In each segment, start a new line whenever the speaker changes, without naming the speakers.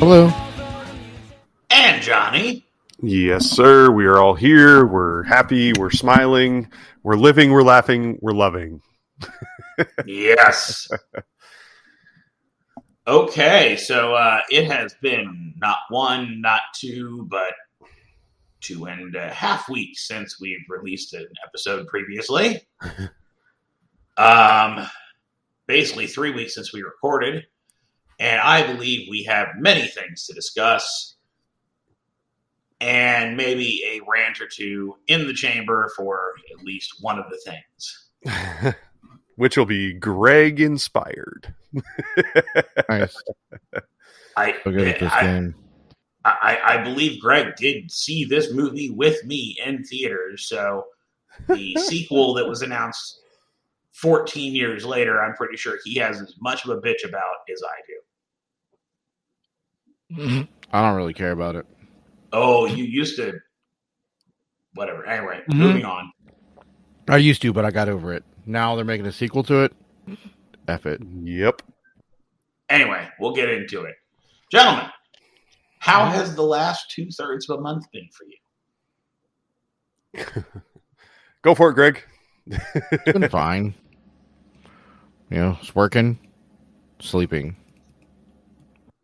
Hello. and Johnny.
Yes, sir. We are all here. We're happy. We're smiling. We're living. We're laughing. We're loving.
Yes. okay, so uh, it has been not one, not two, but two and a half weeks since we've released an episode previously. um, basically three weeks since we recorded, and I believe we have many things to discuss, and maybe a rant or two in the chamber for at least one of the things.
Which will be Greg inspired.
Nice.
I,
So good this
I,
game.
I, I believe Greg did see this movie with me in theaters. So the sequel that was announced 14 years later, I'm pretty sure he has as much of a bitch about as I do.
I don't really care about it.
Oh, you used to. Whatever. Anyway,
Mhm.
moving on.
I used to, but I got over it. Now they're making a sequel to it. F it.
Yep.
Anyway, we'll get into it. Gentlemen, how has the last two thirds of a month been for you?
Go for it, Greg.
It's been fine. You know, it's working, sleeping,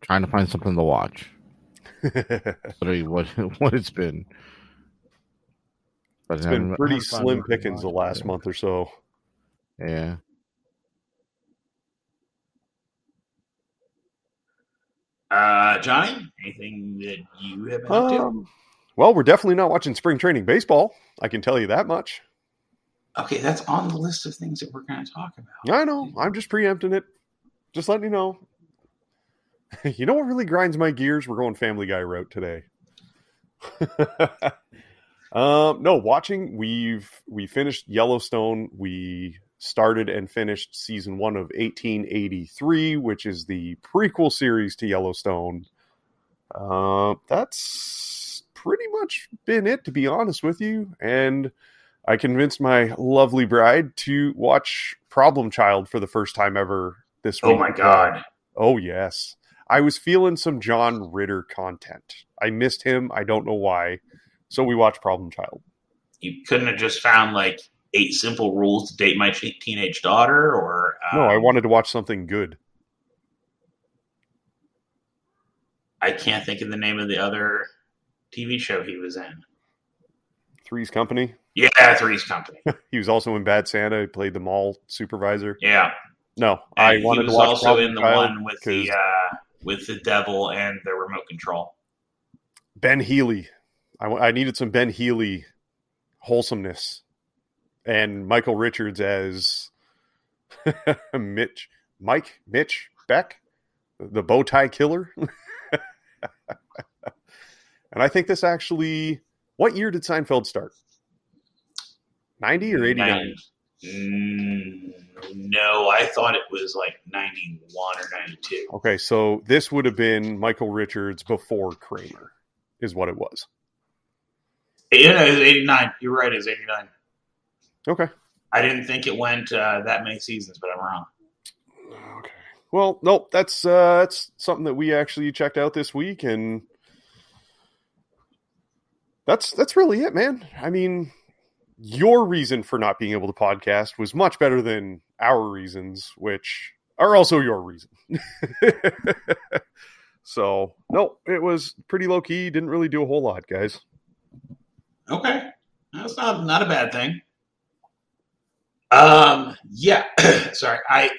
trying to find something to watch. Literally, what what it's been. But
It's
I
been pretty slim pickings the last
yet.
month or so.
Yeah.
Uh, Johnny, anything that you have been up to?
Um, well, we're definitely not watching spring training baseball. I can tell you that much.
Okay, that's on the list of things that we're going to talk about.
I know. I'm just preempting it. Just letting you know. you know what really grinds my gears? We're going Family Guy route today. um, no, watching. We've we finished Yellowstone. We started and finished season one of 1883, which is the prequel series to Yellowstone. Uh, that's pretty much been it, to be honest with you. And I convinced my lovely bride to watch Problem Child for the first time ever this week.
Oh my god.
Oh yes. I was feeling some John Ritter content. I missed him. I don't know why. So we watched Problem Child.
You couldn't have just found like eight simple rules to date my teenage daughter or um,
No, I wanted to watch something good.
I can't think of the name of the other TV show he was in.
Three's Company.
Yeah, Three's Company.
He was also in Bad Santa. He played the mall supervisor.
Yeah.
No, I
And
wanted
he
to
was
watch
also
Problem
in the
Child
one with the uh, with the devil and the remote control.
Ben Healy. I needed some Ben Healy wholesomeness, and Michael Richards as Mitch, Mike, Mitch Beck, the bow tie killer. and I think this actually. What year did Seinfeld start? Ninety or eighty nine?
Mm, no, I thought it was like ninety one or ninety two.
Okay, so this would have been Michael Richards before Kramer, is what it was.
Yeah, it was eighty nine. You're right. It was eighty nine.
Okay.
I didn't think it went uh, that many seasons, but I'm wrong.
Okay. Well, nope. That's uh, that's something that we actually checked out this week, and that's that's really it, man. I mean, your reason for not being able to podcast was much better than our reasons, which are also your reason. so, no, it was pretty low key. Didn't really do a whole lot, guys.
Okay, that's not not a bad thing. Um, yeah. Sorry, I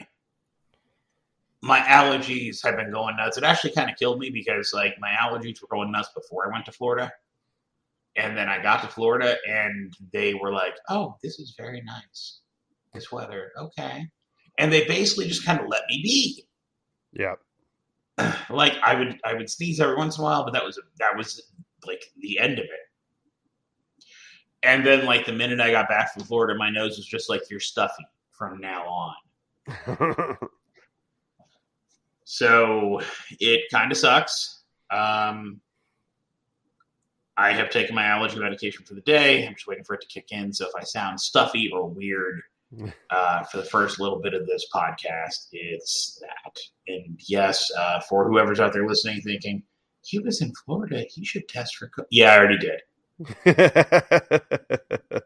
my allergies have been going nuts. It actually kind of killed me because like my allergies were going nuts before I went to Florida, and then I got to Florida and they were like, "Oh, this is very nice, this weather." Okay, and they basically just kind of let me be.
Yeah.
like I would I would sneeze every once in a while, but that was that was like the end of it. And then like the minute I got back from Florida, my nose was just like you're stuffy from now on. So it kind of sucks. Um, I have taken my allergy medication for the day. I'm just waiting for it to kick in. So if I sound stuffy or weird, uh, for the first little bit of this podcast. It's that. And yes, uh, for whoever's out there listening, thinking, he was in Florida, he should test for COVID. Yeah, I already did.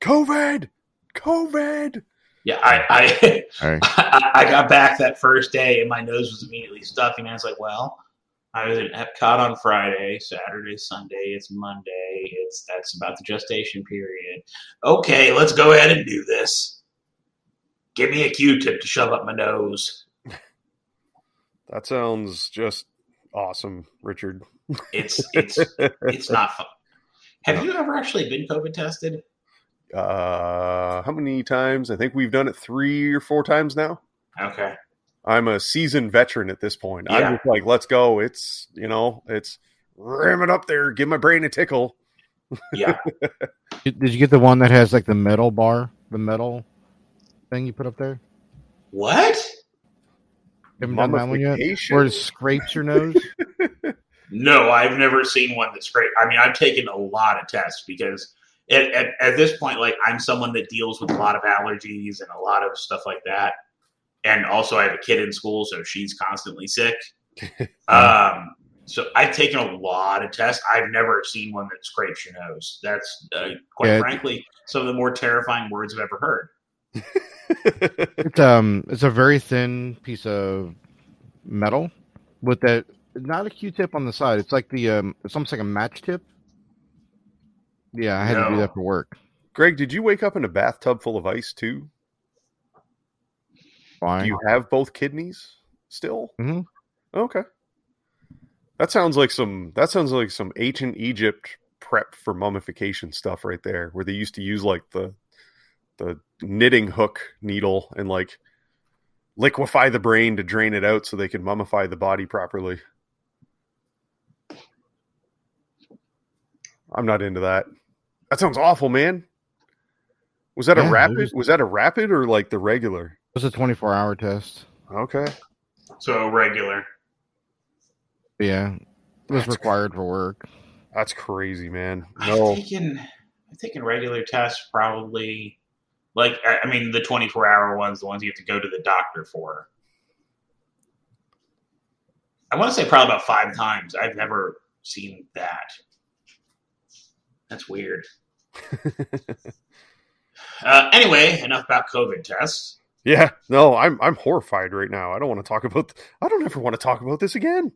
COVID, COVID.
Yeah, I I,
All right.
I I got back that first day and my nose was immediately stuffy. And I was like, well, I was at Epcot on Friday, Saturday, Sunday. It's Monday. It's that's about the gestation period. Okay, let's go ahead and do this. Give me a Q-tip to shove up my nose.
That sounds just awesome, Richard.
It's it's it's not fun. Have you ever actually been COVID tested?
Uh, how many times? I think we've done it three or four times now.
Okay.
I'm a seasoned veteran at this point.
Yeah.
I'm just like, let's go. It's you know, it's ram it up there, give my brain a tickle.
Yeah.
Did did you get the one that has like the metal bar, the metal thing you put up there?
what?
Haven't done that one yet. Where it scrapes your nose?
No, I've never seen one that's great. I mean, I've taken a lot of tests because at, at, at this point, like I'm someone that deals with a lot of allergies and a lot of stuff like that. And also, I have a kid in school, so she's constantly sick. um, so I've taken a lot of tests. I've never seen one that scrapes your nose. That's uh, quite
Yeah.
frankly some of the more terrifying words I've ever heard.
It's um, it's a very thin piece of metal with that. Not a Q-tip on the side. It's like the um, it's almost like a match tip. Yeah, I had to do that for work.
Greg, did you wake up in a bathtub full of ice too?
Why?
Do you have both kidneys still?
Mhm.
Okay. That sounds like some that sounds like some ancient Egypt prep for mummification stuff right there, where they used to use like the the knitting hook needle and like liquefy the brain to drain it out so they could mummify the body properly. I'm not into that. That sounds awful, man. Was that
Yeah,
a rapid?
was-
Was that a rapid or like the regular?
It was a 24 hour test.
Okay.
So regular.
Yeah, it was
That's
required for work.
That's crazy, man.
I've
No.
taken I've taken regular tests probably like I I mean the 24 hour ones, the ones you have to go to the doctor for. I want to say probably about five times. I've never seen that. That's weird. Uh, anyway, enough about COVID tests.
Yeah, no, I'm I'm horrified right now. I don't want to talk about. I don't ever want to talk about this again.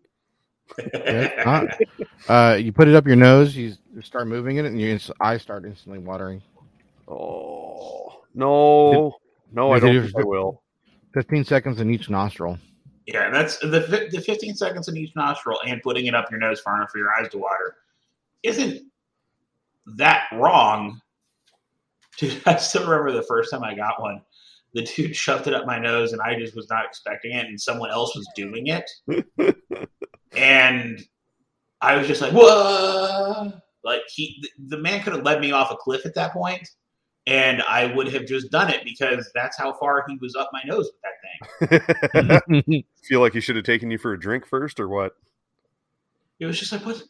Yeah, it's. Uh, you put it up your nose, you start moving it, and your ins- eyes start instantly watering.
Oh no, no, I don't think
you-
I will.
15 seconds in each nostril.
yeah, that's the fi- the 15 seconds in each nostril and putting it up your nose far enough for your eyes to water isn't that wrong. Dude, I still remember the first time I got one. The dude shoved it up my nose, and I just was not expecting it, and someone else was doing it, and I was just like, "Whoa!" Like he, the man could have led me off a cliff at that point, and I would have just done it because that's how far he was up my nose with that thing.
Feel like he should have taken you for a drink first, or what?
It was just like, what?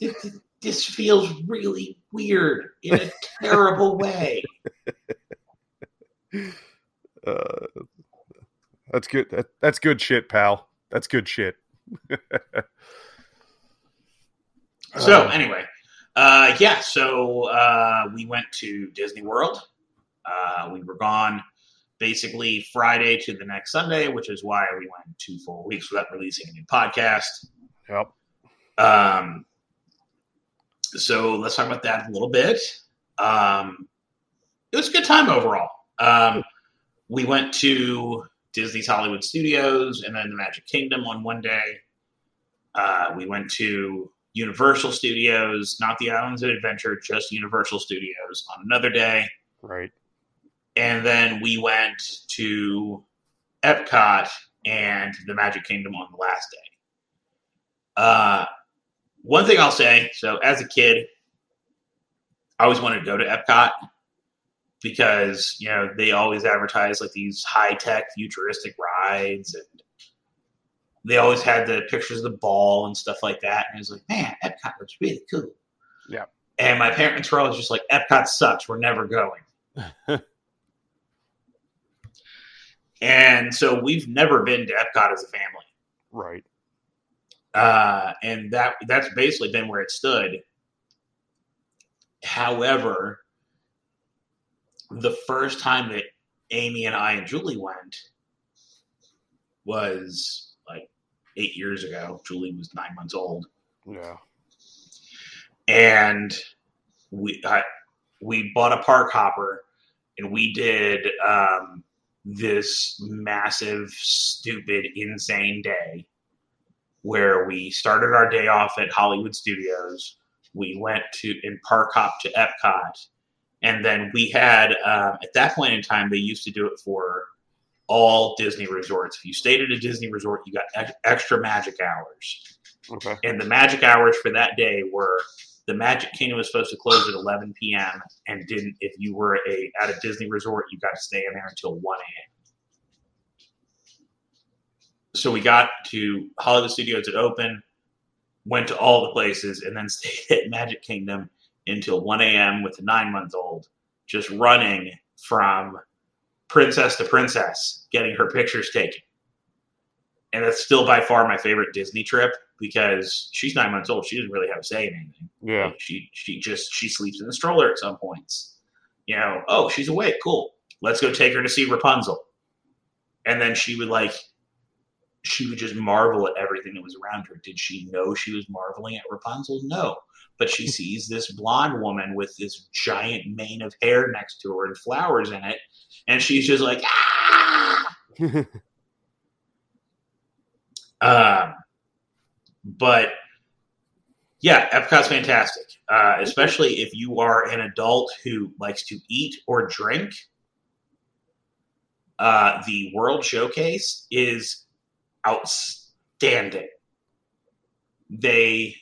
This, this feels really weird in a terrible way.
Uh, that's good. That, that's good shit, pal. That's good shit.
So anyway, uh, yeah. So uh, we went to Disney World. Uh, we were gone basically Friday to the next Sunday, which is why we went two full weeks without releasing a new podcast.
Yep.
Um, so let's talk about that a little bit. Um, it was a good time overall. Um, we went to Disney's Hollywood Studios and then the Magic Kingdom on one day. Uh, we went to Universal Studios, not the Islands of Adventure, just Universal Studios on another day.
Right.
And then we went to Epcot and the Magic Kingdom on the last day. Uh, one thing I'll say so, as a kid, I always wanted to go to Epcot because, you know, they always advertise like these high tech, futuristic rides and they always had the pictures of the ball and stuff like that. And I was like, man, Epcot looks really cool.
Yeah.
And my parents were always just like, Epcot sucks. We're never going. And so we've never been to Epcot as a family.
Right.
Uh, and that that's basically been where it stood. However, the first time that Amy and I and Julie went was like eight years ago. Julie was nine months old,
Yeah.
and we I, we bought a park hopper, and we did um, this massive, stupid, insane day where we started our day off at Hollywood Studios. We went to in park hop to Epcot, and then we had um, at that point in time they used to do it for all Disney resorts. If you stayed at a Disney resort, you got ex- extra magic hours,
Okay.
and the magic hours for that day were the Magic Kingdom was supposed to close at 11 p.m. and didn't. If you were a at a Disney resort, you got to stay in there until 1 a.m. So we got to Hollywood Studios at open, went to all the places, and then stayed at Magic Kingdom until 1 a.m. with a nine month old, just running from princess to princess, getting her pictures taken. And that's still by far my favorite Disney trip because she's nine months old. She doesn't really have a say in anything.
Yeah.
Like, she she just she sleeps in the stroller at some points. You know, oh, she's awake. Cool. Let's go take her to see Rapunzel. And then she would like she would just marvel at everything that was around her. Did she know she was marveling at Rapunzel? No. But she sees this blonde woman with this giant mane of hair next to her and flowers in it, and she's just like, ah! Um, but yeah, Epcot's fantastic, uh, especially if you are an adult who likes to eat or drink. Uh, the World Showcase is outstanding. They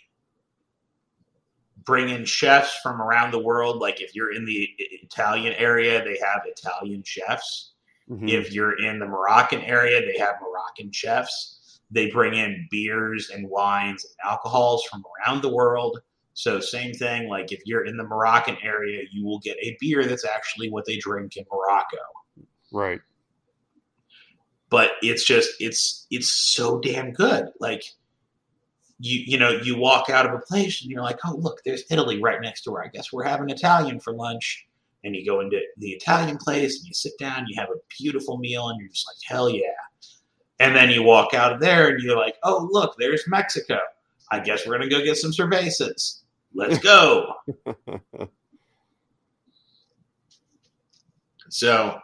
bring in chefs from around the world. Like if you're in the Italian area, they have Italian chefs.
Mhm.
If you're in the Moroccan area, they have Moroccan chefs. They bring in beers and wines and alcohols from around the world. So, same thing, like if you're in the Moroccan area, you will get a beer that's actually what they drink in Morocco.
Right.
But it's just it's it's so damn good. Like you you know, you walk out of a place and you're like, oh look, there's Italy right next door. I guess we're having Italian for lunch. And you go into the Italian place and you sit down, you have a beautiful meal, and you're just like, hell yeah. And then you walk out of there and you're like, oh, look, there's Mexico. I guess we're going to go get some cervezas. Let's go. so,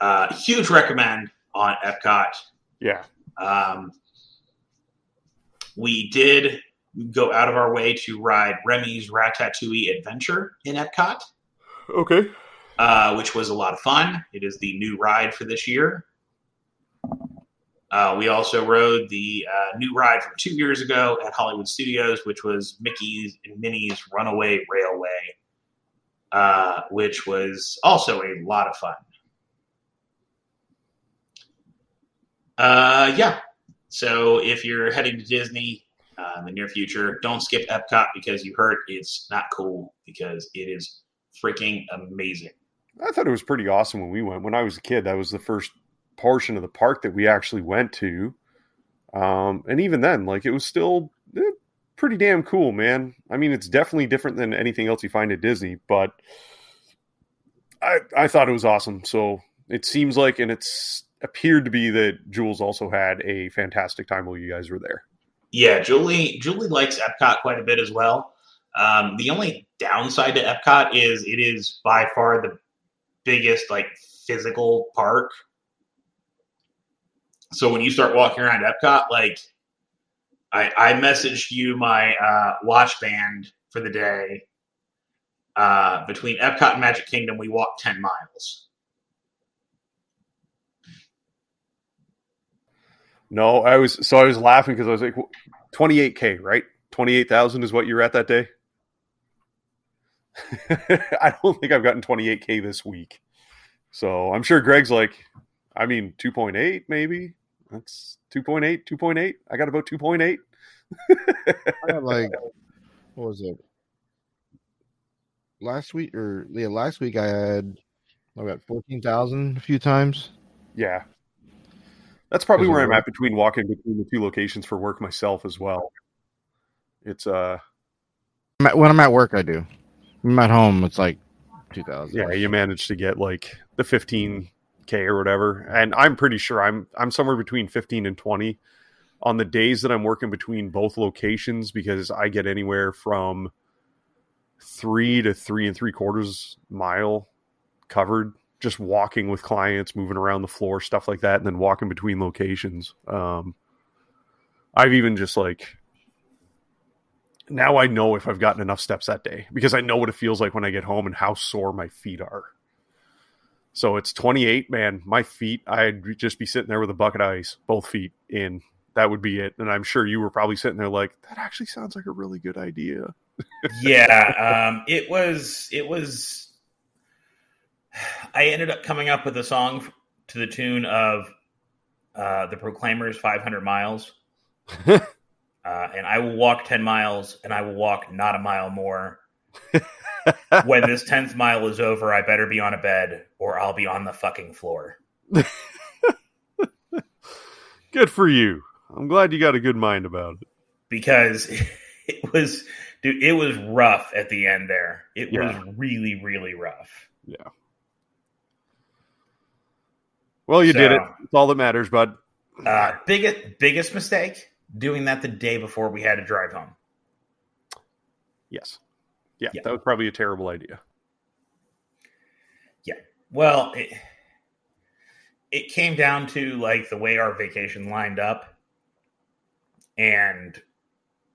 uh, huge recommend on Epcot.
Yeah.
Um, we did go out of our way to ride Remy's Ratatouille Adventure in Epcot
Okay.
uh, which was a lot of fun. It is the new ride for this year. Uh, we also rode the uh, new ride from two years ago at Hollywood Studios, which was Mickey's and Minnie's Runaway Railway, uh, which was also a lot of fun. Uh, yeah. So if you're heading to Disney uh, in the near future, don't skip Epcot because you heard it's not cool because it is freaking amazing.
I thought it was pretty awesome when we went. When I was a kid, that was the first portion of the park that we actually went to. Um, and even then, like it was still eh, pretty damn cool, man. I mean, it's definitely different than anything else you find at Disney, but I I thought it was awesome. So it seems like, and it's appeared to be that Jules also had a fantastic time while you guys were there.
Yeah, Julie Julie likes Epcot quite a bit as well. Um, the only downside to Epcot is it is by far the biggest like physical park. So when you start walking around Epcot, like I, I messaged you my uh, watch band for the day. Uh, between Epcot and Magic Kingdom, we walked ten miles.
No, I was so I was laughing because I was like, twenty eight k, right? Twenty eight thousand is what you were at that day. I don't think I've gotten twenty eight k this week, so I'm sure Greg's like, I mean, two point eight maybe. That's 2.8, 2.8. I got about two point eight.
I got like, what was it? Last week or yeah, last week I had I got fourteen thousand a few times.
Yeah. That's probably where I'm at between walking between the two locations for work myself as well. It's uh
When I'm at work, I do. When I'm at home, it's like two thousand.
yeah, you manage to get like the 15k or whatever. And I'm pretty sure I'm I'm somewhere between 15 and 20 on the days that I'm working between both locations because I get anywhere from three to three and three quarters mile covered just walking with clients, moving around the floor, stuff like that, and then walking between locations. Um, I've even just like now I know if I've gotten enough steps that day because I know what it feels like when I get home and how sore my feet are. So it's 28, man. My feet, I'd just be sitting there with a bucket of ice, both feet in. That would be it. And I'm sure you were probably sitting there like, that actually sounds like a really good idea.
yeah, um, it was it was. I ended up coming up with a song to the tune of uh, the Proclaimers' "500 Miles," uh, and I will walk 10 miles, and I will walk not a mile more. when this tenth mile is over, I better be on a bed, or I'll be on the fucking floor.
Good for you. I'm glad you got a good mind about it.
because it was dude it was rough at the end there it
Yeah.
was really really rough
Well, you did it. It's all that matters, bud.
uh biggest biggest mistake doing that the day before we had to drive home
Yes. Yeah,
Yeah.
that was probably a terrible idea. Yeah.
Well it, it came down to like the way our vacation lined up and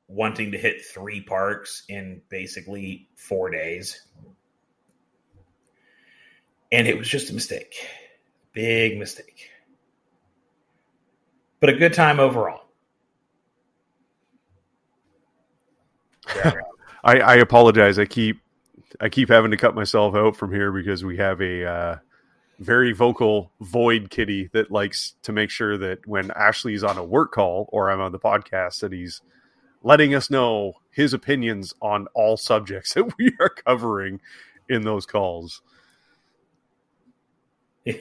wanting to hit three parks in basically four days and it was just a mistake big mistake but a good time overall.
I, I apologize. I keep I keep having to cut myself out from here because we have a uh, very vocal void kitty that likes to make sure that when Ashley's on a work call or I'm on the podcast that he's letting us know his opinions on all subjects that we are covering in those calls.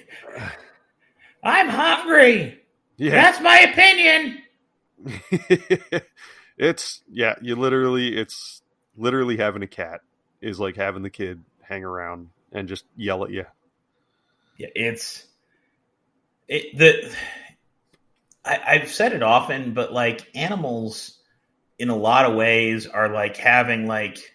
i'm hungry. That's my opinion.
It's yeah, you literally it's literally having a cat is like having the kid hang around and just yell at you.
Yeah, it's it the I, I've said it often, but like animals in a lot of ways are like having like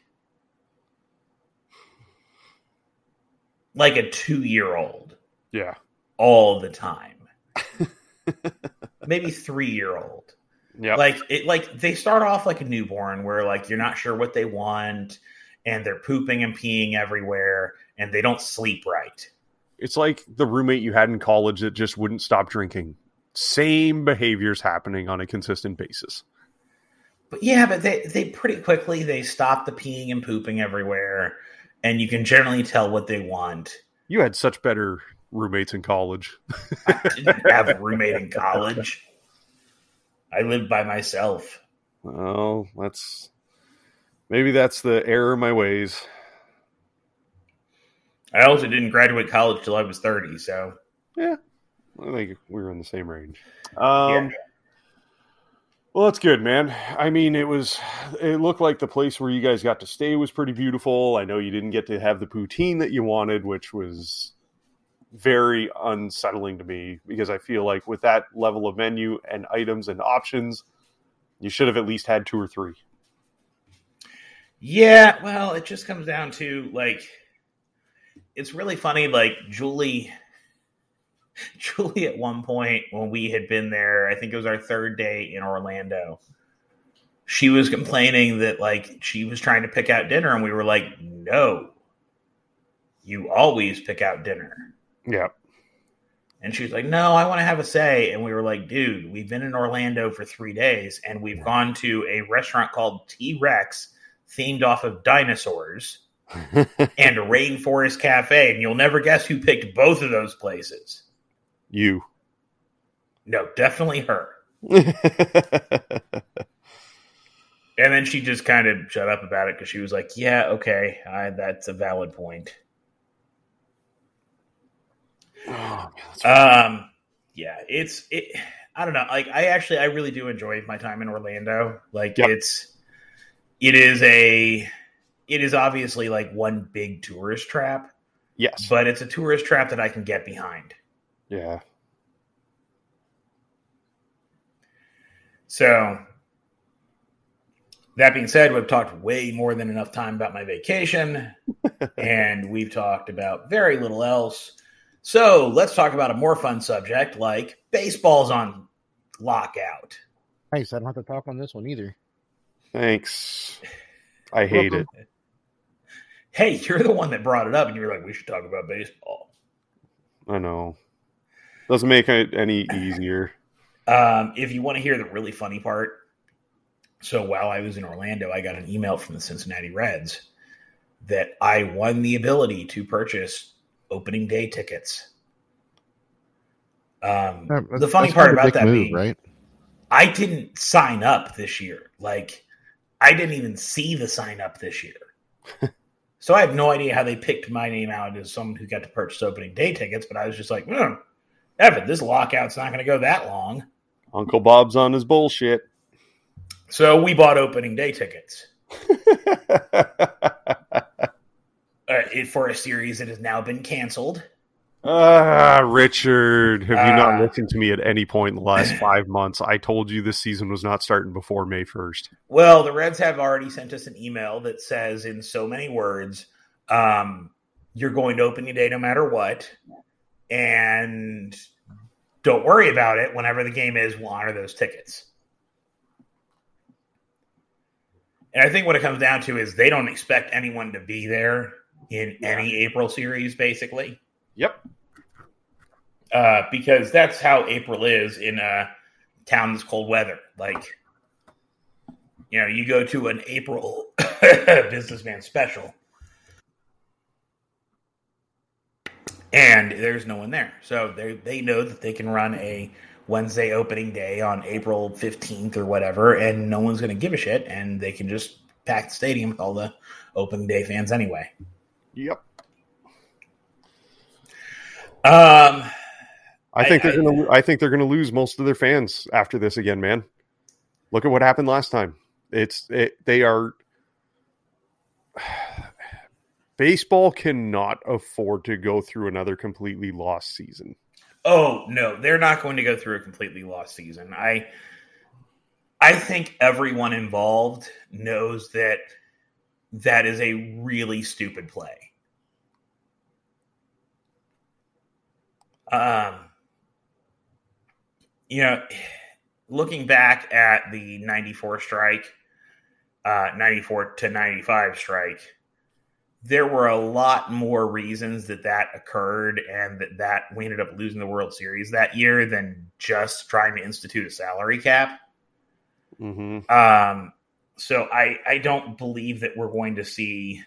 like a two year old
Yeah.
all the time. Maybe three year old.
Yeah.
Like it like they start off like a newborn where like you're not sure what they want and they're pooping and peeing everywhere and they don't sleep right.
It's like the roommate you had in college that just wouldn't stop drinking. Same behaviors happening on a consistent basis.
But yeah, but they they pretty quickly they stop the peeing and pooping everywhere, and you can generally tell what they want.
You had such better roommates in college.
I didn't have a roommate in college. I lived by myself.
Well, that's maybe that's the error of my ways.
I also didn't graduate college till I was thirty. So yeah,
I think we were in the same range. Um,
yeah,
Well, that's good, man. I mean, it was. It looked like the place where you guys got to stay was pretty beautiful. I know you didn't get to have the poutine that you wanted, which was very unsettling to me because I feel like with that level of menu and items and options, you should have at least had two or three.
yeah. Well, it just comes down to like, it's really funny. Like Julie, Julie, at one point when we had been there, I think it was our third day in Orlando. She was complaining that like she was trying to pick out dinner, and we were like, "No, you always pick out dinner."
Yeah,
And she was like, "No, I want to have a say." And we were like, "Dude, we've been in Orlando for three days, and we've gone to a restaurant called T Rex, themed off of dinosaurs, and Rainforest Cafe, and you'll never guess who picked both of those places.
you.
No, definitely her." And then she just kind of shut up about it because she was like, "Yeah, okay, I, that's a valid point."
Oh,
Um, yeah, it's it. I don't know. Like I actually, I really do enjoy my time in Orlando. Like
Yep.
it's, it is a, it is obviously like one big tourist trap,
Yes.
but it's a tourist trap that I can get behind.
yeah.
So, that being said, we've talked way more than enough time about my vacation, and we've talked about very little else. So, let's talk about a more fun subject like baseball's on lockout.
Nice. I don't have to talk on this one either.
Thanks. I hate it.
Hey, you're the one that brought it up, and you were like, we should talk about baseball.
I know. Doesn't make it any easier.
Um, if you want to hear the really funny part, so while I was in Orlando, I got an email from the Cincinnati Reds that I won the ability to purchase opening day tickets. Um,
Yeah,
the funny part about that
move,
being,
right?
I didn't sign up this year. Like, I didn't even see the sign up this year. so I have no idea how they picked my name out as someone who got to purchase opening day tickets, but I was just like, hmm, Evan, this lockout's not going to go that long.
Uncle Bob's on his bullshit.
So we bought opening day tickets uh, it- for a series that has now been canceled.
ah, Richard, have you not
Ah.
listened to me at any point in the last five months? I told you this season was not starting before May 1st.
Well, the Reds have already sent us an email that says, in so many words, um, you're going to opening day no matter what. And don't worry about it. Whenever the game is, we'll honor those tickets. And I think what it comes down to is they don't expect anyone to be there in any April series, basically.
Yep.
uh, because that's how April is in a town that's cold weather. Like, you know, you go to an April businessman special, and there's no one there, so they they know that they can run a Wednesday opening day on April fifteenth or whatever, and no one's going to give a shit, and they can just pack the stadium with all the opening day fans anyway.
Yep.
Um,
I think
I-
they're gonna. I think they're gonna lose most of their fans after this again, man. Look at what happened last time. It's it, they are. Baseball cannot afford to go through another completely lost season.
Oh no, they're not going to go through a completely lost season. I I think everyone involved knows that that is a really stupid play. Um you know, looking back at the 94 strike, uh 94 to 95 strike, there were a lot more reasons that that occurred and that that we ended up losing the World Series that year than just trying to institute a salary cap.
Mm-hmm.
Um, so I I don't believe that we're going to see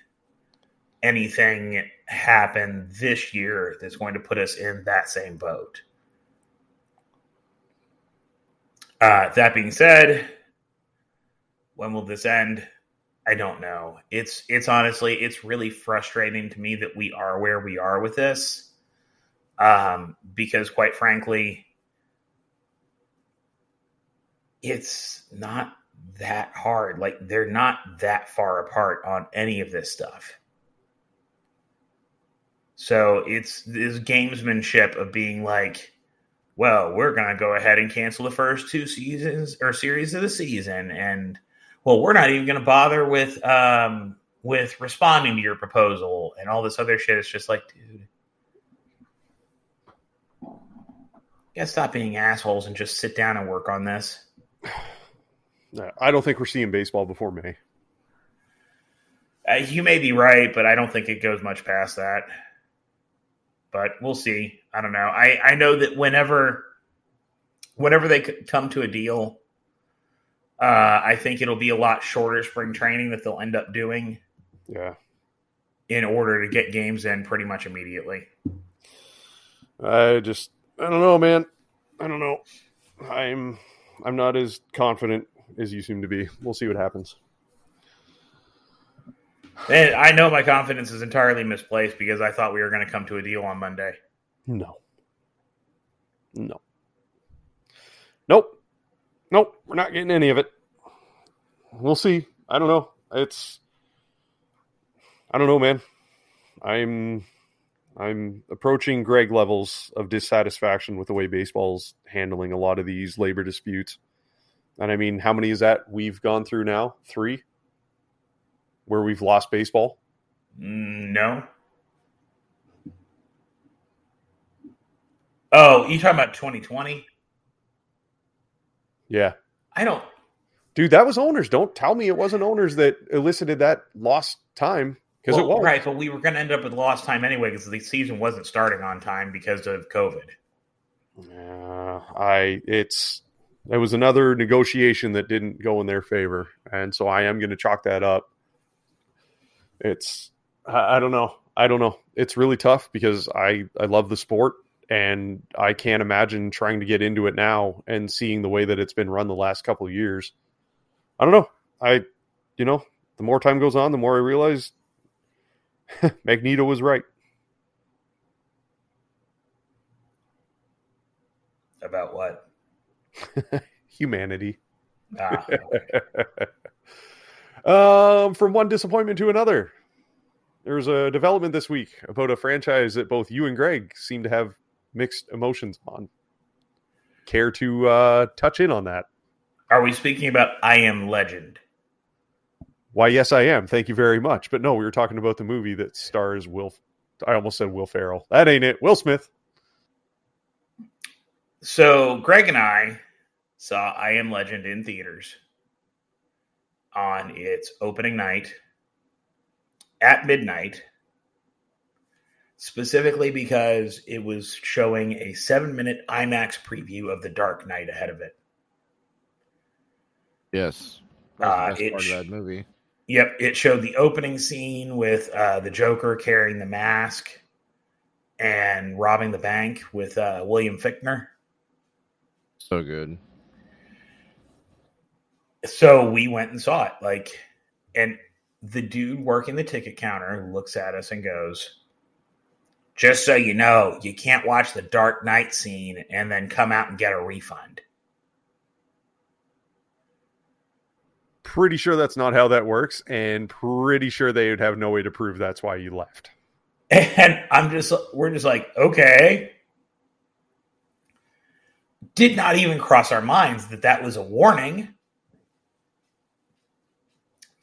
anything happen this year that's going to put us in that same boat. Uh, that being said, when will this end? I don't know. It's it's honestly it's really frustrating to me that we are where we are with this, um, because quite frankly, it's not that hard. Like they're not that far apart on any of this stuff. So it's this gamesmanship of being like, well, we're gonna go ahead and cancel the first two seasons or series of the season, and well, we're not even gonna bother with um with responding to your proposal and all this other shit. It's just like, dude. You gotta stop being assholes and just sit down and work on this.
I don't think we're seeing baseball before May.
Uh, you may be right, but I don't think it goes much past that. But we'll see. I don't know. I, I know that whenever whenever they come to a deal, uh, I think it'll be a lot shorter spring training that they'll end up doing
Yeah.
in order to get games in pretty much immediately.
I just I don't know, man. I don't know. I'm I'm not as confident as you seem to be. We'll see what happens.
And I know my confidence is entirely misplaced because I thought we were going to come to a deal on Monday.
No. No. Nope. Nope. We're not getting any of it. We'll see. I don't know. It's I don't know, man. I'm I'm approaching Greg levels of dissatisfaction with the way baseball's handling a lot of these labor disputes. And I mean, how many is that we've gone through now? Three? Where we've lost baseball?
No. Oh, you talking about 2020?
Yeah.
I don't.
Dude, that was owners. Don't tell me it wasn't owners that elicited that lost time because
well,
it was.
right, but we were going to end up with lost time anyway because the season wasn't starting on time because of COVID.
Yeah, I it's it was another negotiation that didn't go in their favor, and so I am going to chalk that up. It's I, I don't know, I don't know. It's really tough because I I love the sport, and I can't imagine trying to get into it now and seeing the way that it's been run the last couple of years. I don't know. I you know the more time goes on, the more I realize Magneto was right.
About what?
Humanity.
Ah,
um, from one disappointment to another. There's a development this week about a franchise that both you and Greg seem to have mixed emotions on. Care to uh, touch in on that?
are we speaking about I Am Legend?
Why, yes, I am. Thank you very much. But no, we were talking about the movie that stars Will. I almost said Will Ferrell. That ain't it. Will Smith.
So Greg and I saw I Am Legend in theaters on its opening night at midnight, specifically because it was showing a seven minute IMAX preview of The Dark Knight ahead of it.
Yes.
Uh, it sh-
part of that movie.
Yep, it showed the opening scene with uh, the Joker carrying the mask and robbing the bank with uh, William Fichtner.
So good.
So we went and saw it. Like, and the dude working the ticket counter looks at us and goes, Just so you know, you can't watch the Dark Knight scene and then come out and get a refund.
Pretty sure that's not how that works, and pretty sure they would have no way to prove that's why you left.
And I'm just, we're just like, okay. Did not even cross our minds that that was a warning.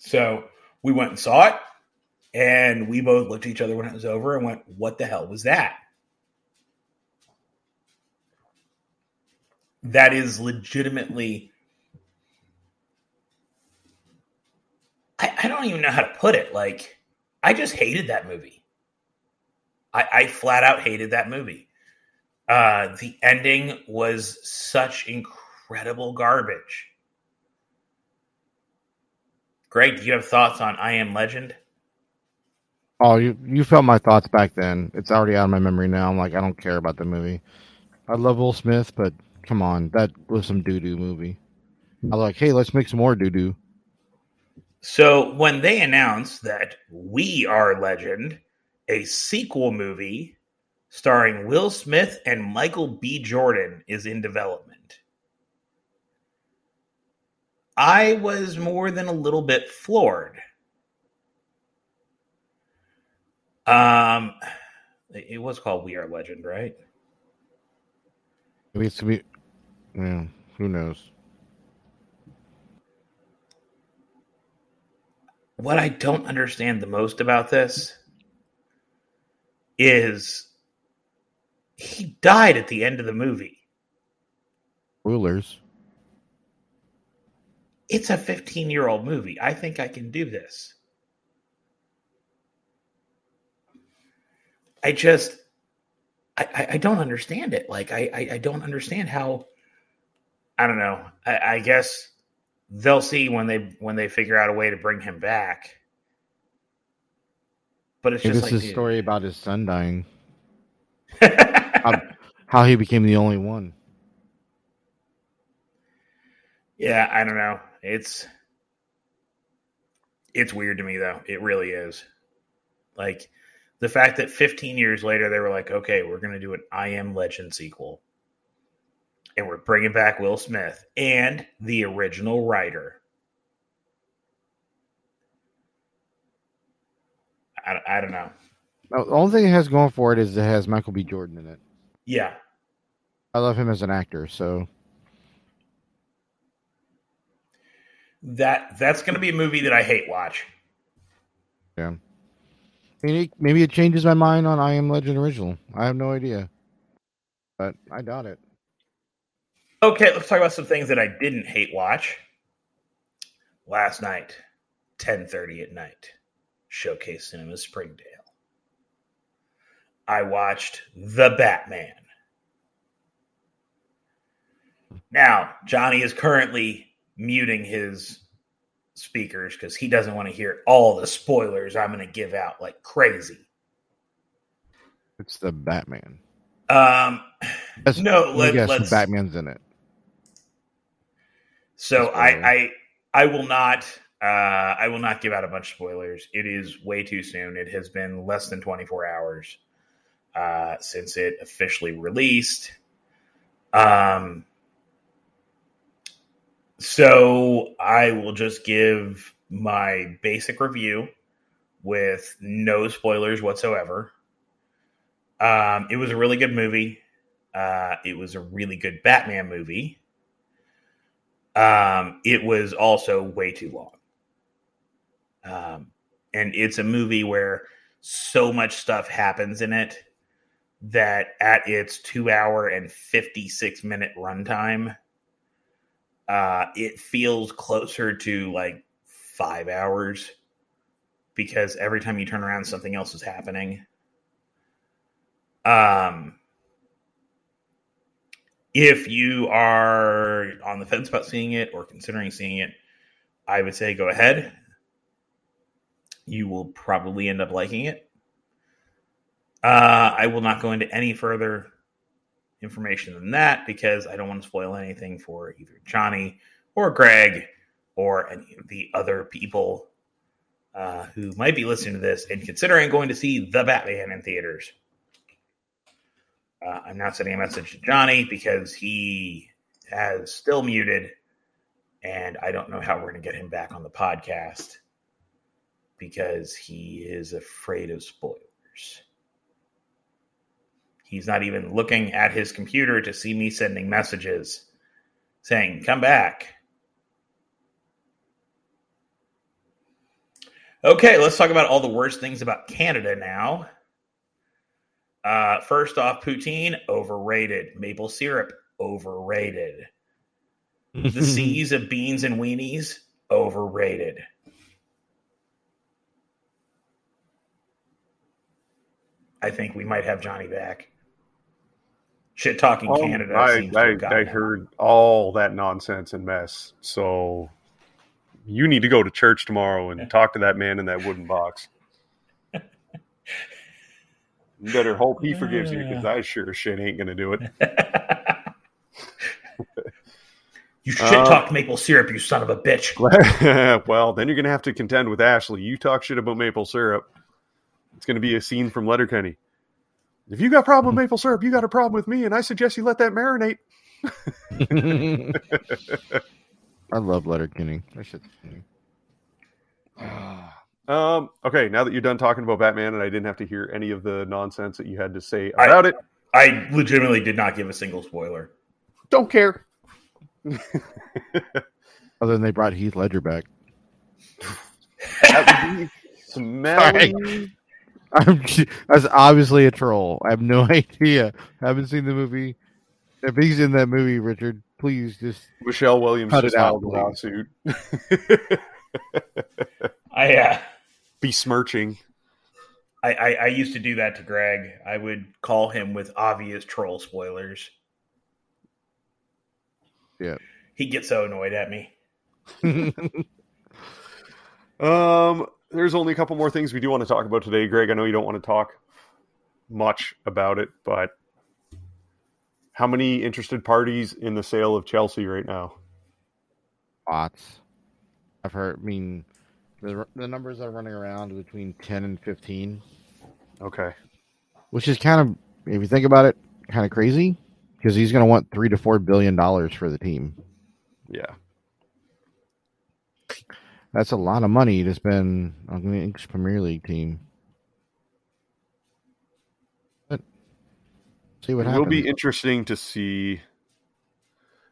So we went and saw it, and we both looked at each other when it was over and went, What the hell was that? That is legitimately. I, I don't even know how to put it. Like, I just hated that movie. I, I flat out hated that movie. Uh, the ending was such incredible garbage. Greg, do you have thoughts on I Am Legend?
Oh, you you felt my thoughts back then. It's already out of my memory now. I'm like, I don't care about the movie. I love Will Smith, but come on, that was some doo doo movie. I was like, hey, let's make some more doo doo.
So when they announced that We Are Legend, a sequel movie starring Will Smith and Michael B. Jordan, is in development, I was more than a little bit floored. Um, it was called We Are Legend, right?
It it's to be. Yeah, who knows?
what I don't understand the most about this is he died at the end of the movie.
Rulers.
It's a 15 year old movie. I think I can do this. I just, I, I, I don't understand it. Like, I, I, I don't understand how, I don't know. I, I guess they'll see when they when they figure out a way to bring him back. But it's just
this
like
is a
dude.
story about his son dying. how, how he became the only one.
Yeah, I don't know. It's it's weird to me though. It really is. Like the fact that 15 years later they were like, "Okay, we're going to do an I Am Legend sequel." and we're bringing back Will Smith and the original writer. I, I don't know.
The only thing it has going for it is it has Michael B. Jordan in it.
Yeah,
I love him as an actor, so
that that's going to be a movie that I hate watch. Yeah.
Maybe, maybe it changes my mind on I Am Legend original. I have no idea, but I doubt it.
Okay, let's talk about some things that I didn't hate watch. Last night, ten thirty at night, Showcase Cinema Springdale. I watched The Batman. Now, Johnny is currently muting his speakers because he doesn't want to hear all the spoilers I'm going to give out like crazy.
It's the Batman.
Um,
Yes,
no, let, let's.
Batman's in it.
So I, I I will not uh, I will not give out a bunch of spoilers. It is way too soon. It has been less than 24 hours uh, since it officially released. Um, so I will just give my basic review with no spoilers whatsoever. Um, it was a really good movie. Uh, it was a really good Batman movie. Um, it was also way too long. Um, and it's a movie where so much stuff happens in it that at its two hour and 56 minute runtime, uh, it feels closer to like five hours because every time you turn around, something else is happening. Um, if you are on the fence about seeing it or considering seeing it, I would say go ahead. You will probably end up liking it. Uh, I will not go into any further information than that because I don't want to spoil anything for either Johnny or Greg or any of the other people uh, who might be listening to this and considering going to see The Batman in theaters. Uh, I'm now sending a message to Johnny because he has still muted, and I don't know how we're going to get him back on the podcast because he is afraid of spoilers. He's not even looking at his computer to see me sending messages saying, Come back. Okay, let's talk about all the worst things about Canada now. Uh, first off, poutine overrated. Maple syrup overrated. The seas of beans and weenies overrated. I think we might have Johnny back. Shit talking
Oh,
Canada.
I, I, I heard all that nonsense and mess. So you need to go to church tomorrow and talk to that man in that wooden box. You better hope he forgives you because I sure shit ain't going to do it.
you shit um, talked maple syrup, you son of a bitch.
well, then you're going to have to contend with Ashley. You talk shit about maple syrup. It's going to be a scene from Letterkenny. If you got a problem with maple syrup, you got a problem with me, and I suggest you let that marinate.
I love Letterkenny. That shit's funny.
Um, okay, now that you're done talking about Batman and I didn't have to hear any of the nonsense that you had to say
I-
about it,
I legitimately did not give a single spoiler.
don't care.
Other than they brought Heath Ledger back.
That would be smelly.
I'm, that's obviously a troll. I have no idea. haven't seen the movie. If he's in that movie, Richard, please just
Michelle Williams
Cut
just
it out,
filed a lawsuit.
I, uh,
Besmirching.
I, I I used to do that to Greg. I would call him with obvious troll spoilers.
Yeah.
He'd get so annoyed at me.
Um, there's only a couple more things we do want to talk about today, Greg. I know you don't want to talk much about it, but how many interested parties in the sale of Chelsea right now?
lots. I've heard. I mean, the the numbers are running around between ten and fifteen,
Okay.
which is kind of, if you think about it, kind of crazy because he's going to want three to four billion dollars for the team.
Yeah.
That's a lot of money to spend on the English Premier League team. But see what happens.
It'll be interesting to see.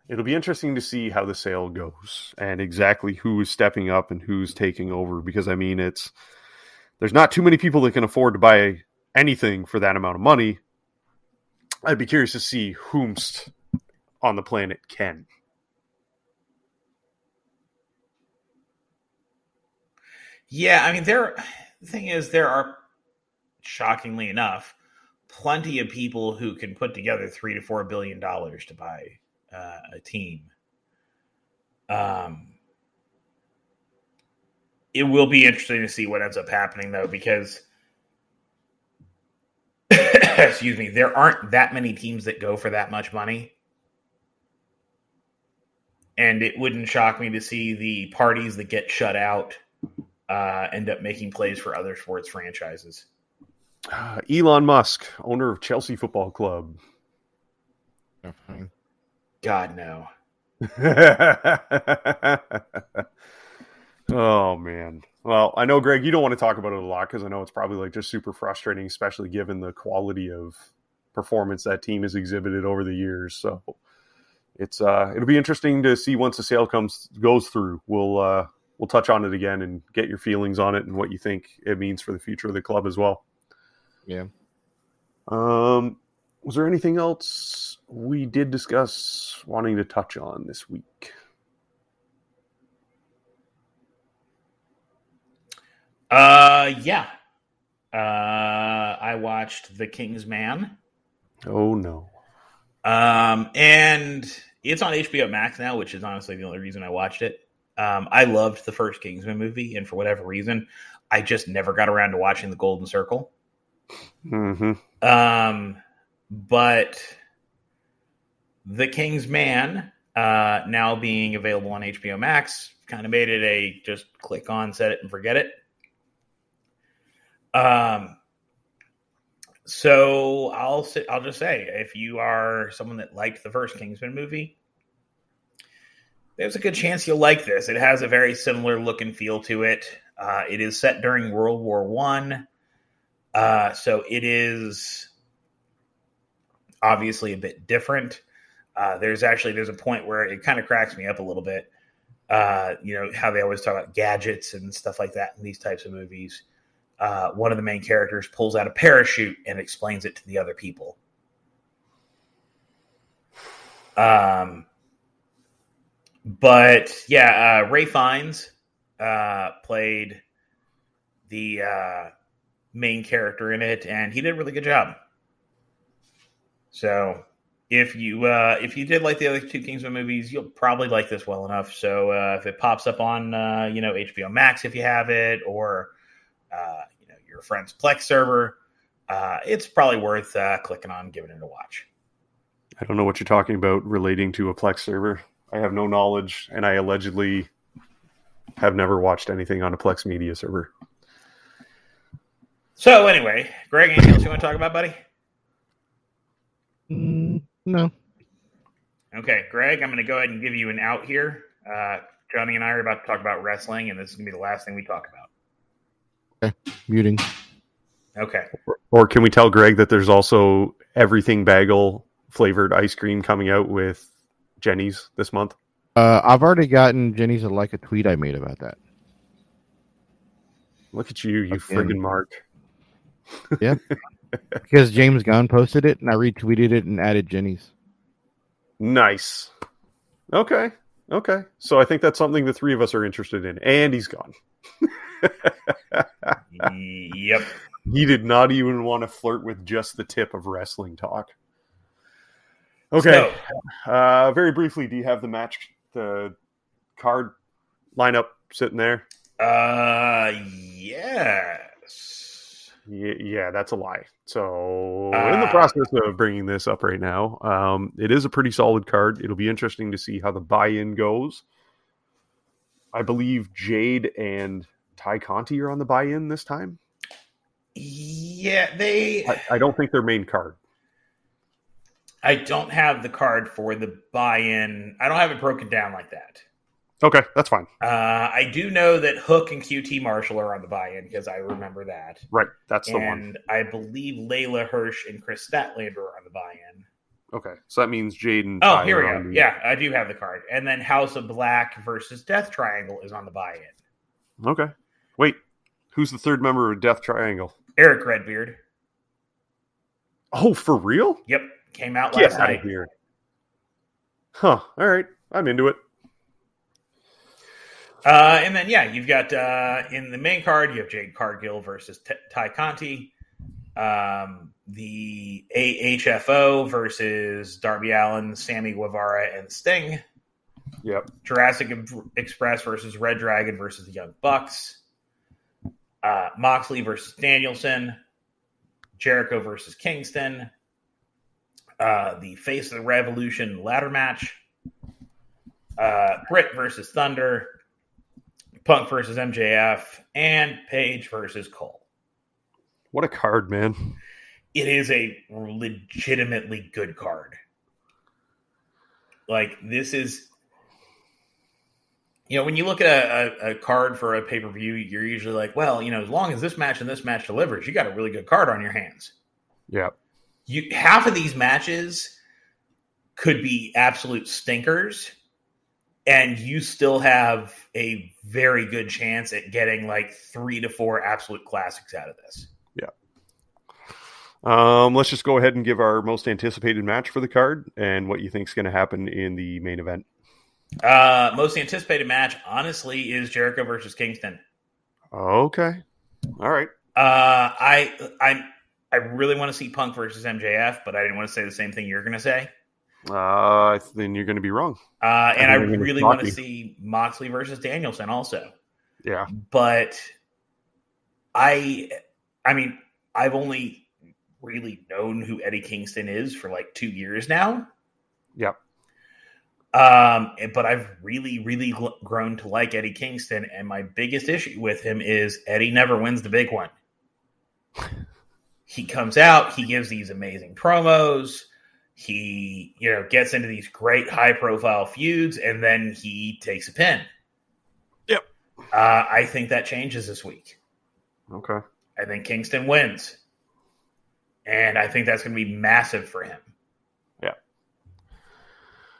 It'll be interesting to see how the sale goes and exactly who is stepping up and who's taking over. Because I mean, it's there's not too many people that can afford to buy anything for that amount of money. I'd be curious to see whomst on the planet can.
Yeah, I mean, there. The thing is, there are, shockingly enough, plenty of people who can put together three to four billion dollars to buy uh, a team. Um, it will be interesting to see what ends up happening, though, because excuse me, there aren't that many teams that go for that much money. And it wouldn't shock me to see the parties that get shut out uh, end up making plays for other sports franchises.
Uh, Elon Musk, owner of Chelsea Football Club.
God no.
oh man. Well, I know, Greg, you don't want to talk about it a lot because I know it's probably like just super frustrating, especially given the quality of performance that team has exhibited over the years. So it's uh, it'll be interesting to see once the sale comes goes through. We'll uh, we'll touch on it again and get your feelings on it and what you think it means for the future of the club as well.
Yeah.
Um, was there anything else we did discuss wanting to touch on this week?
Uh, yeah. Uh, I watched The King's Man.
Oh no.
Um, and it's on HBO Max now, which is honestly the only reason I watched it. Um, I loved the first Kingsman movie, and for whatever reason, I just never got around to watching The Golden Circle.
Mm-hmm.
Um, but The King's Man, uh, now being available on HBO Max, kind of made it a just click on, set it, and forget it. Um, so I'll I'll just say, if you are someone that liked the first Kingsman movie, there's a good chance you'll like this. It has a very similar look and feel to it. Uh, it is set during World War One, uh, so it is obviously a bit different. Uh, there's actually there's a point where it kind of cracks me up a little bit. Uh, you know how they always talk about gadgets and stuff like that in these types of movies. Uh, one of the main characters pulls out a parachute and explains it to the other people. Um, but yeah, uh, Ralph Fiennes uh, played the uh, main character in it, and he did a really good job. So if you uh, if you did like the other two Kingsman movies, you'll probably like this well enough. So uh, if it pops up on uh, you know HBO Max if you have it, or uh, you know your friend's Plex server, uh, it's probably worth uh, clicking on, giving it a watch.
I don't know what you're talking about relating to a Plex server. I have no knowledge, and I allegedly have never watched anything on a Plex media server.
So anyway, Greg, anything else you want to talk about, buddy?
Mm, no.
Okay, Greg, I'm going to go ahead and give you an out here. Uh, Johnny and I are about to talk about wrestling, and this is going to be the last thing we talk about.
Okay, muting.
Okay.
Or can we tell Greg that there's also everything bagel flavored ice cream coming out with Jeni's this month?
Uh, I've already gotten Jeni's a like a tweet I made about that.
Look at you, you
Again.
friggin' Mark. Yeah.
because James Gunn posted it and I retweeted it and added Jeni's.
Nice. Okay. Okay. So I think that's something the three of us are interested in. And he's gone.
yep.
He did not even want to flirt with just the tip of wrestling talk. Okay. Uh, very briefly, do you have the match, the card lineup sitting there?
Uh, yes.
Yeah, yeah, that's a lie. So, in the
Ah.
process of bringing this up right now, um, it is a pretty solid card. It'll be interesting to see how the buy-in goes. I believe Jade and Tay Conti are on the buy-in this time.
Yeah, they.
I, I don't think they're main card.
I don't have the card for the buy-in. I don't have it broken down like that.
Okay, that's fine.
Uh, I do know that Hook and QT Marshall are on the buy-in because I remember that.
Right, that's the one.
and I believe Leyla Hirsch and Kris Statlander are on the buy-in.
Okay, so that means Jaden.
Oh,
Tyler
here we go.
the-
Yeah, I do have the card. And then House of Black versus Death Triangle is on the buy-in.
Okay. Wait, who's the third member of Death Triangle?
Eric Redbeard.
Oh, for real?
Yep, came out
Get
last
out
night.
here. Huh. All right, I'm into it.
Uh, and then yeah, you've got uh, in the main card you have Jade Cargill versus T- Tay Conti. Um, the AHFO versus Darby Allin, Sammy Guevara, and Sting.
Yep.
Jurassic Express versus Red Dragon versus the Young Bucks. Uh, Moxley versus Danielson. Jericho versus Kingston. Uh, the Face of the Revolution ladder match. Uh, Britt versus Thunder. Punk versus MJF. And Page versus Cole.
What a card, man.
It is a legitimately good card. Like, this is you know, when you look at a, a, a card for a pay per view, you're usually like, well, you know, as long as this match and this match delivers, you got a really good card on your hands.
Yeah.
You half of these matches could be absolute stinkers, and you still have a very good chance at getting like three to four absolute classics out of this. Yeah.
Um, let's just go ahead and give our most anticipated match for the card and what you think is going to happen in the main event.
Uh, most anticipated match, honestly, is Jericho versus Kingston.
Okay. All right.
Uh, I I I really want to see Punk versus MJF, but I didn't want to say the same thing you're going to say.
Uh, then you're going to be wrong.
Uh, and I
I'm
really want to see Moxley versus Danielson also.
Yeah.
But I, I mean, I've only really known who Eddie Kingston is for like two years now.
Yep.
Um, but I've really, really grown to like Eddie Kingston, and my biggest issue with him is Eddie never wins the big one. He comes out, he gives these amazing promos, he you know gets into these great high profile feuds, and then he takes a pin.
Yep.
Uh, I think that changes this week.
Okay.
I think Kingston wins, and I think that's going to be massive for him. Yeah.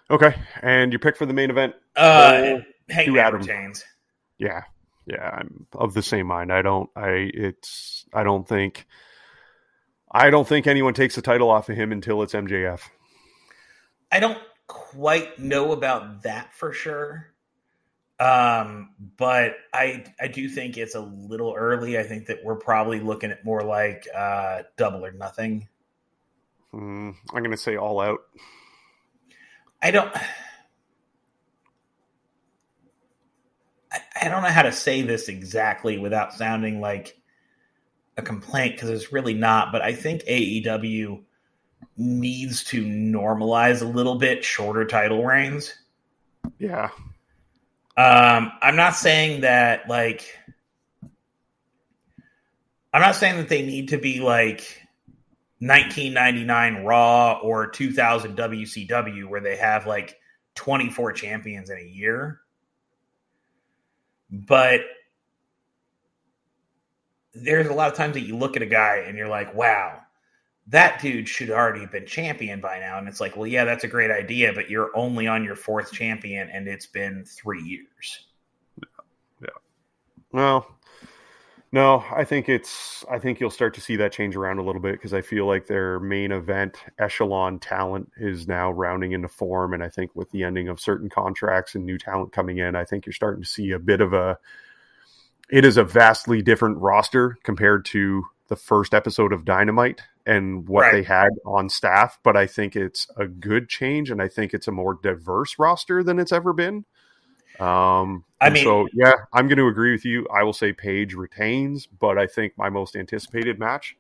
Okay. And your pick for the main event?
Uh,
Oh,
Hangman
Adam.
retains.
Yeah. Yeah. I'm of the same mind. I don't, I, it's, I don't think, I don't think anyone takes the title off of him until it's MJF.
I don't quite know about that for sure. Um, but I I do think it's a little early. I think that we're probably looking at more like uh double or nothing.
Mm, I'm going to say all out.
I don't I, I don't know how to say this exactly without sounding like a complaint because it's really not, but I think AEW needs to normalize a little bit shorter title reigns.
Yeah.
Um, I'm not saying that like I'm not saying that they need to be like 1999 Raw or 2000 WCW where they have like 24 champions in a year. But there's a lot of times that you look at a guy and you're like, wow, that dude should already have been champion by now. And it's like, well, yeah, that's a great idea, but you're only on your fourth champion and it's been three years. Yeah.
Well, no, I think it's. I think you'll start to see that change around a little bit because I feel like their main event echelon talent is now rounding into form, and I think with the ending of certain contracts and new talent coming in, I think you're starting to see a bit of a. It is a vastly different roster compared to the first episode of Dynamite and what
Right.
they had on staff, but I think it's a good change, and I think it's a more diverse roster than it's ever been. Um,
I mean-
so yeah, I'm going to agree with you. I will say Page retains, but I think my most anticipated match,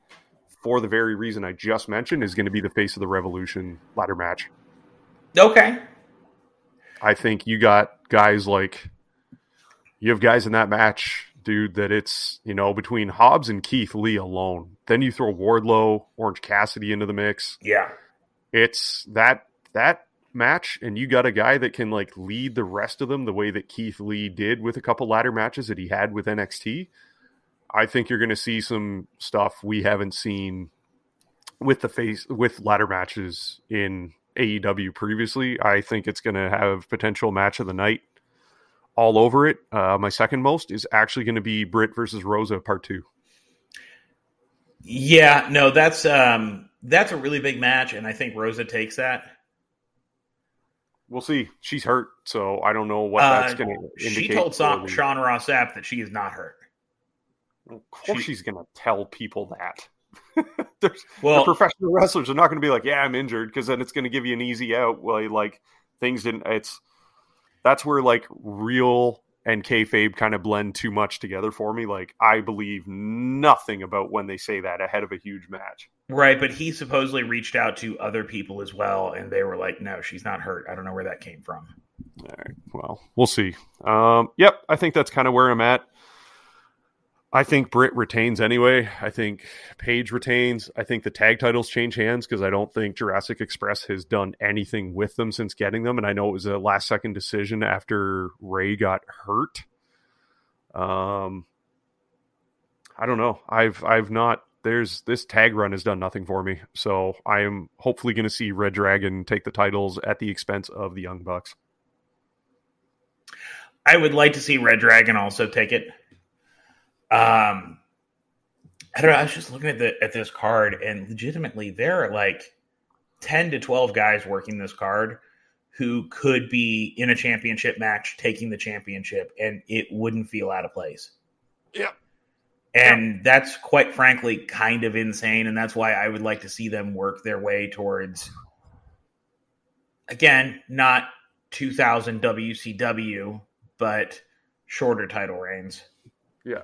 for the very reason I just mentioned, is going to be the Face of the Revolution ladder match.
Okay.
I think you got guys like you have guys in that match, dude. That it's you know between Hobbs and Keith Lee alone. Then you throw Wardlow, Orange Cassidy into the mix.
Yeah.
it's that that match, and you got a guy that can like lead the rest of them the way that Keith Lee did with a couple ladder matches that he had with NXT. I think you're going to see some stuff we haven't seen with the face with ladder matches in AEW previously. I think it's going to have potential match of the night all over it. Uh, my second most is actually going to be Britt versus Rosa part two.
Yeah, no, that's um that's a really big match, and I think Rosa takes that.
We'll see. She's hurt, so I don't know what that's
Uh,
going to indicate.
She told
for
Sean Ross Sapp that she is not hurt.
Of course,
she-
she's going to tell people that. There's,
Well,
professional wrestlers are not going to be like, "Yeah, I'm injured," because then it's going to give you an easy out. Well, like things didn't. It's that's where like real and kayfabe kind of blend too much together for me. Like I believe nothing about when they say that ahead of a huge match.
right, but he supposedly reached out to other people as well, and they were like, "No, she's not hurt." I don't know where that came from.
All right. Well, we'll see. Um, yep, I think that's kind of where I'm at. I think Britt retains anyway. I think Page retains. I think the tag titles change hands because I don't think Jurassic Express has done anything with them since getting them. And I know it was a last second decision after Ray got hurt. Um, I don't know. I've I've not. There's this tag run has done nothing for me. So I am hopefully going to see Red Dragon take the titles at the expense of the Young Bucks.
I would like to see Red Dragon also take it. Um, I don't know. I was just looking at the at this card, and legitimately, there are like ten to twelve guys working this card who could be in a championship match, taking the championship, and it wouldn't feel out of place.
Yeah.
And that's quite frankly kind of insane, and that's why I would like to see them work their way towards again, not 2000 WCW, but shorter title reigns.
Yeah.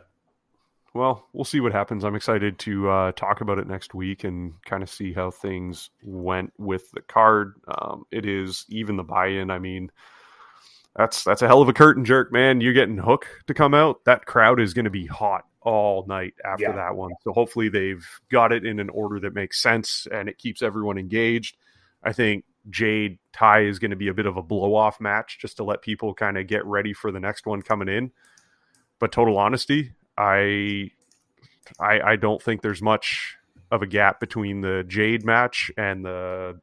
Well, we'll see what happens. I'm excited to uh, talk about it next week and kind of see how things went with the card. Um, it is even the buy-in. I mean, that's that's a hell of a curtain jerk, man. You're getting Hook to come out. That crowd is going to be hot all night after
Yeah.
that one. So hopefully they've got it in an order that makes sense and it keeps everyone engaged. I think Jade Tay is going to be a bit of a blow-off match just to let people kind of get ready for the next one coming in. But total honesty, I, I I don't think there's much of a gap between the Jade match and the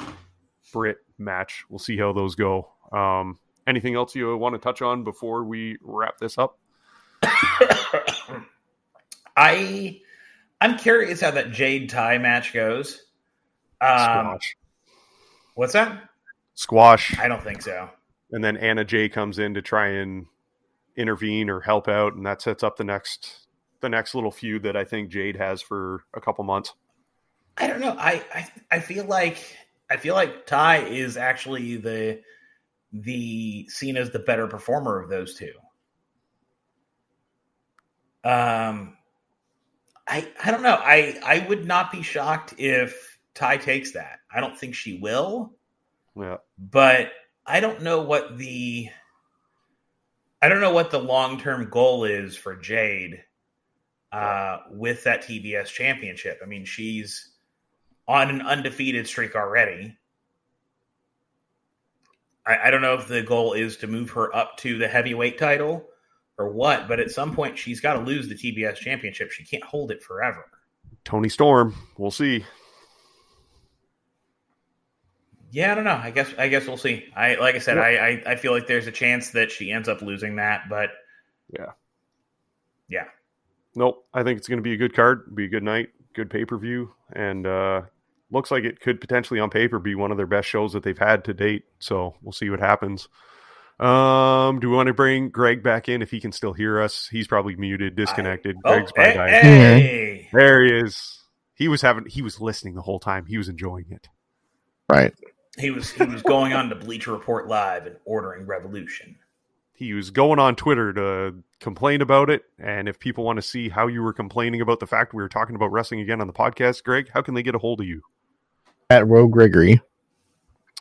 Britt match. We'll see how those go. Um, anything else you want to touch on before we wrap this up?
I I'm curious how that Jade Tay match goes. Um,
Squash,
what's that?
squash,
I don't think so.
and then Anna Jay comes in to try and intervene or help out, and that sets up the next the next little feud that I think Jade has for a couple months.
I don't know. I, I I feel like I feel like Tay is actually the the seen as the better performer of those two. Um, I I don't know. I I would not be shocked if Tay takes that. I don't think she will,
Yeah,
but I don't know what the I don't know what the long term goal is for Jade uh, with that TBS championship. I mean, she's on an undefeated streak already. I, I don't know if the goal is to move her up to the heavyweight title or what, but at some point she's got to lose the TBS championship. She can't hold it forever.
Toni Storm. We'll see.
Yeah, I don't know. I guess I guess we'll see. I like I said,
Yeah.
I, I I feel like there's a chance that she ends up losing that, but
Yeah.
yeah.
Nope. I think it's going to be a good card, be a good night, good pay per view, and uh, looks like it could potentially on paper be one of their best shows that they've had to date. So we'll see what happens. Um, do we want to bring Greg back in if he can still hear us? He's probably muted, disconnected.
Oh,
Greg's by
hey,
guy.
hey.
There he is. He was having. He was listening the whole time. He was enjoying it.
Right.
He was he was going on to Bleacher Report Live and ordering Revolution.
He was going on Twitter to complain about it. And if people want to see how you were complaining about the fact we were talking about wrestling again on the podcast, Greg, how can they get a hold of you?
At Roe Gregory.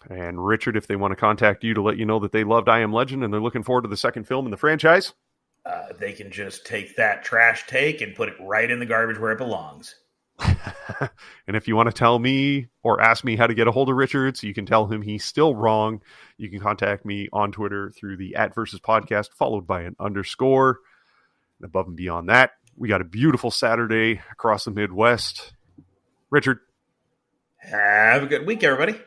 And Richard, if they want to contact you to let you know that they loved I Am Legend and they're looking forward to the second film in the franchise,
Uh, they can just take that trash take and put it right in the garbage where it belongs.
and if you want to tell me or ask me how to get a hold of Richard, so you can tell him he's still wrong, you can contact me on Twitter through the at versus podcast, followed by an underscore. And above and beyond that, we got a beautiful Saturday across the Midwest. Richard.
Have a good week, everybody.